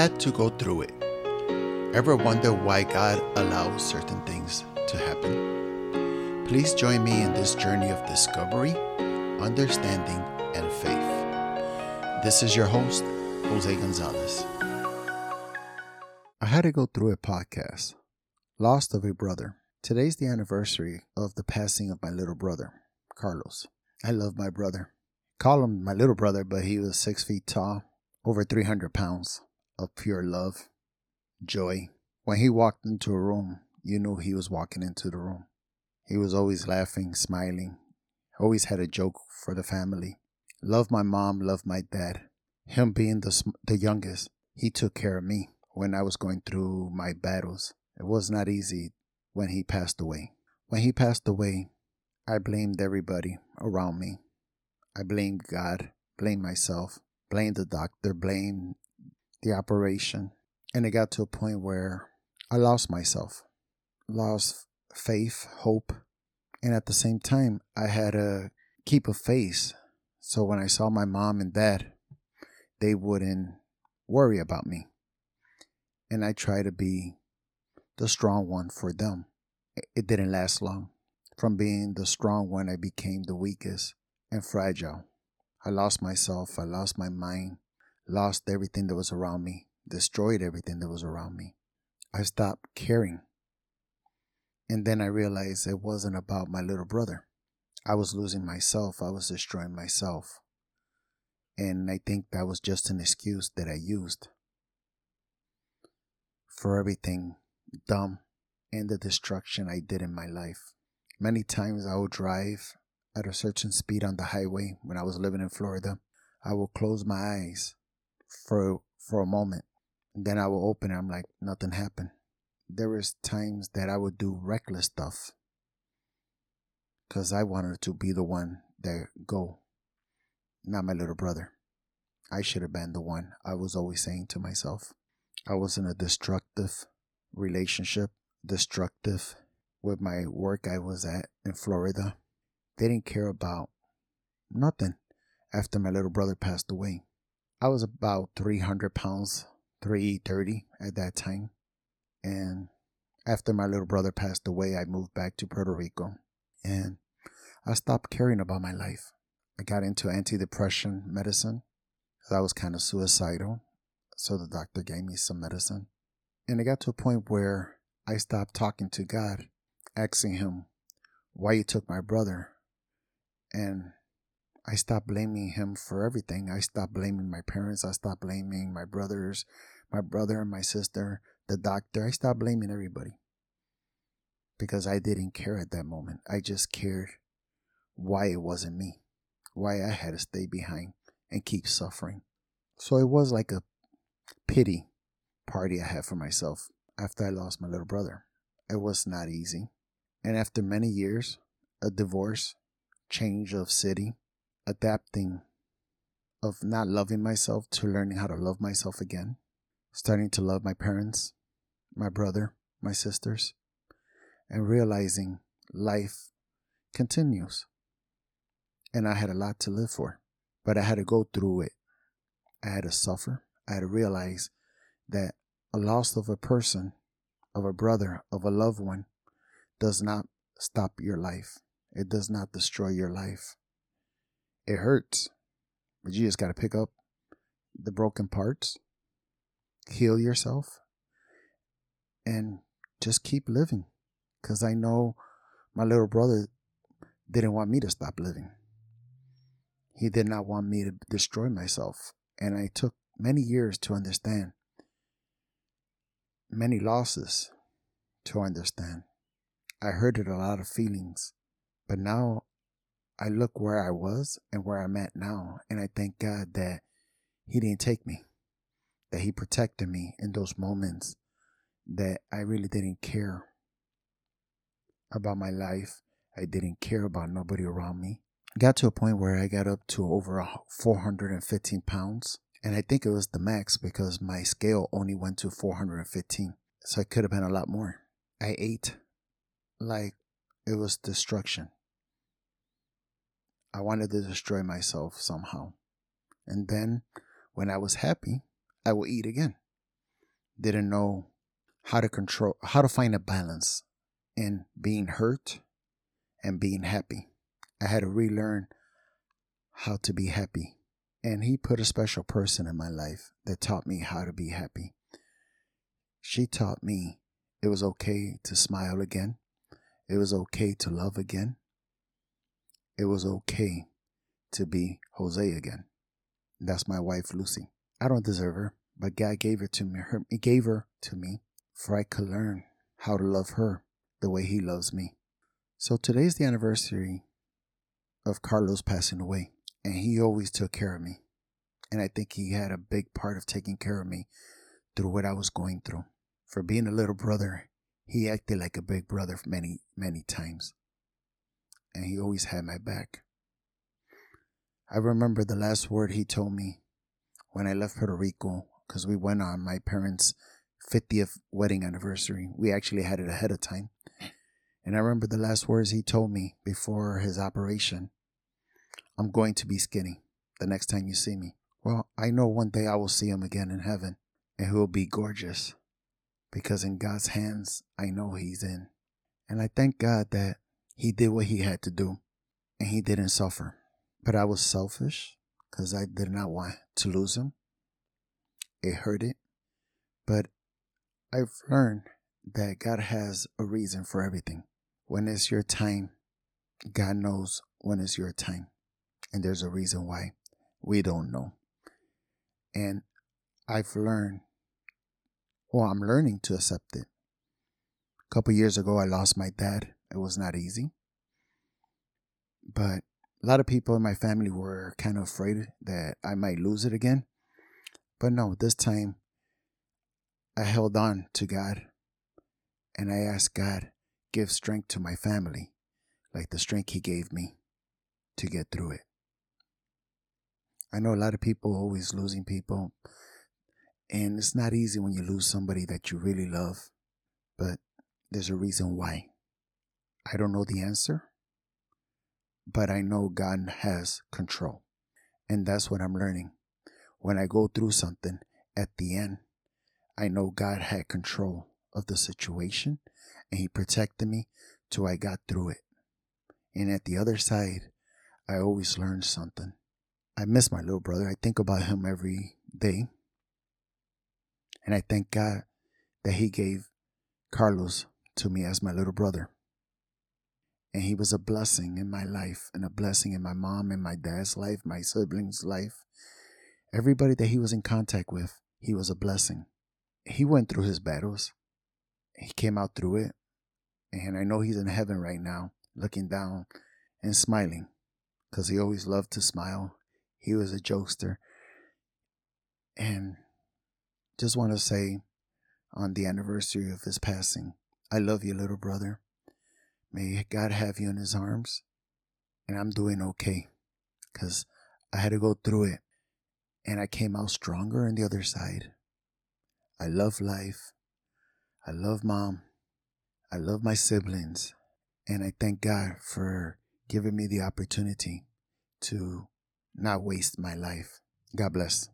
had to go through it. Ever wonder why God allows certain things to happen? Please join me in this journey of discovery, understanding, and faith. This is your host, Jose Gonzalez. I had to go through a podcast, Lost of a Brother. Today's the anniversary of the passing of my little brother, Carlos. I love my brother. Call him my little brother, but he was six feet tall, over 300 pounds of pure love, joy. When he walked into a room, you knew he was walking into the room. He was always laughing, smiling, always had a joke for the family. Loved my mom, loved my dad. Him being the, the youngest, he took care of me when I was going through my battles. It was not easy when he passed away. When he passed away, I blamed everybody around me. I blamed God, blamed myself, blamed the doctor, blamed the operation. And it got to a point where I lost myself, lost faith, hope. And at the same time, I had to keep a face. So when I saw my mom and dad, they wouldn't worry about me. And I tried to be the strong one for them. It didn't last long. From being the strong one, I became the weakest and fragile. I lost myself. I lost my mind lost everything that was around me, destroyed everything that was around me. I stopped caring. And then I realized it wasn't about my little brother. I was losing myself, I was destroying myself. And I think that was just an excuse that I used for everything dumb and the destruction I did in my life. Many times I would drive at a certain speed on the highway when I was living in Florida. I would close my eyes for for a moment. Then I will open it. I'm like, nothing happened. There was times that I would do reckless stuff because I wanted to be the one that go, not my little brother. I should have been the one. I was always saying to myself, I was in a destructive relationship, destructive with my work I was at in Florida. They didn't care about nothing after my little brother passed away. I was about 300 pounds, 330 at that time. And after my little brother passed away, I moved back to Puerto Rico and I stopped caring about my life. I got into antidepressant medicine I was kind of suicidal. So the doctor gave me some medicine. And it got to a point where I stopped talking to God, asking Him why He took my brother. And I stopped blaming him for everything. I stopped blaming my parents. I stopped blaming my brothers, my brother and my sister, the doctor. I stopped blaming everybody because I didn't care at that moment. I just cared why it wasn't me, why I had to stay behind and keep suffering. So it was like a pity party I had for myself after I lost my little brother. It was not easy. And after many years, a divorce, change of city, adapting of not loving myself to learning how to love myself again, starting to love my parents, my brother, my sisters, and realizing life continues. And I had a lot to live for, but I had to go through it. I had to suffer. I had to realize that a loss of a person, of a brother, of a loved one, does not stop your life. It does not destroy your life. It hurts, but you just got to pick up the broken parts, heal yourself, and just keep living. Because I know my little brother didn't want me to stop living. He did not want me to destroy myself. And I took many years to understand, many losses to understand. I hurted a lot of feelings, but now I look where I was and where I'm at now, and I thank God that He didn't take me, that He protected me in those moments that I really didn't care about my life. I didn't care about nobody around me. got to a point where I got up to over 415 pounds, and I think it was the max because my scale only went to 415, so I could have been a lot more. I ate like it was destruction. I wanted to destroy myself somehow. And then when I was happy, I would eat again. didn't know how to control, how to find a balance in being hurt and being happy. I had to relearn how to be happy. And he put a special person in my life that taught me how to be happy. She taught me it was okay to smile again. It was okay to love again. It was okay to be Jose again. That's my wife, Lucy. I don't deserve her, but God gave her to me. Her, he gave her to me for I could learn how to love her the way He loves me. So today's the anniversary of Carlos passing away, and he always took care of me. And I think he had a big part of taking care of me through what I was going through. For being a little brother, he acted like a big brother many, many times. And he always had my back. I remember the last word he told me when I left Puerto Rico, because we went on my parents' 50th wedding anniversary. We actually had it ahead of time. And I remember the last words he told me before his operation I'm going to be skinny the next time you see me. Well, I know one day I will see him again in heaven and he will be gorgeous because in God's hands, I know he's in. And I thank God that he did what he had to do and he didn't suffer. But I was selfish because I did not want to lose him. It hurt it. But I've learned that God has a reason for everything. When it's your time, God knows when it's your time. And there's a reason why we don't know. And I've learned, well, I'm learning to accept it. A couple years ago, I lost my dad. It was not easy. But a lot of people in my family were kind of afraid that I might lose it again. But no, this time I held on to God and I asked God, give strength to my family, like the strength He gave me to get through it. I know a lot of people always losing people, and it's not easy when you lose somebody that you really love, but there's a reason why. I don't know the answer, but I know God has control. And that's what I'm learning. When I go through something, at the end, I know God had control of the situation and He protected me till I got through it. And at the other side, I always learn something. I miss my little brother. I think about him every day. And I thank God that He gave Carlos to me as my little brother. And he was a blessing in my life and a blessing in my mom and my dad's life, my siblings' life. Everybody that he was in contact with, he was a blessing he went through his battles. He came out through it. And I know he's in heaven right now, looking down and smiling because he always loved to smile. He was a jokester. And just want to say on the anniversary of his passing, I love you, little brother. May God have you in his arms. And I'm doing okay because I had to go through it and I came out stronger on the other side. I love life. I love mom. I love my siblings. And I thank God for giving me the opportunity to not waste my life. God bless.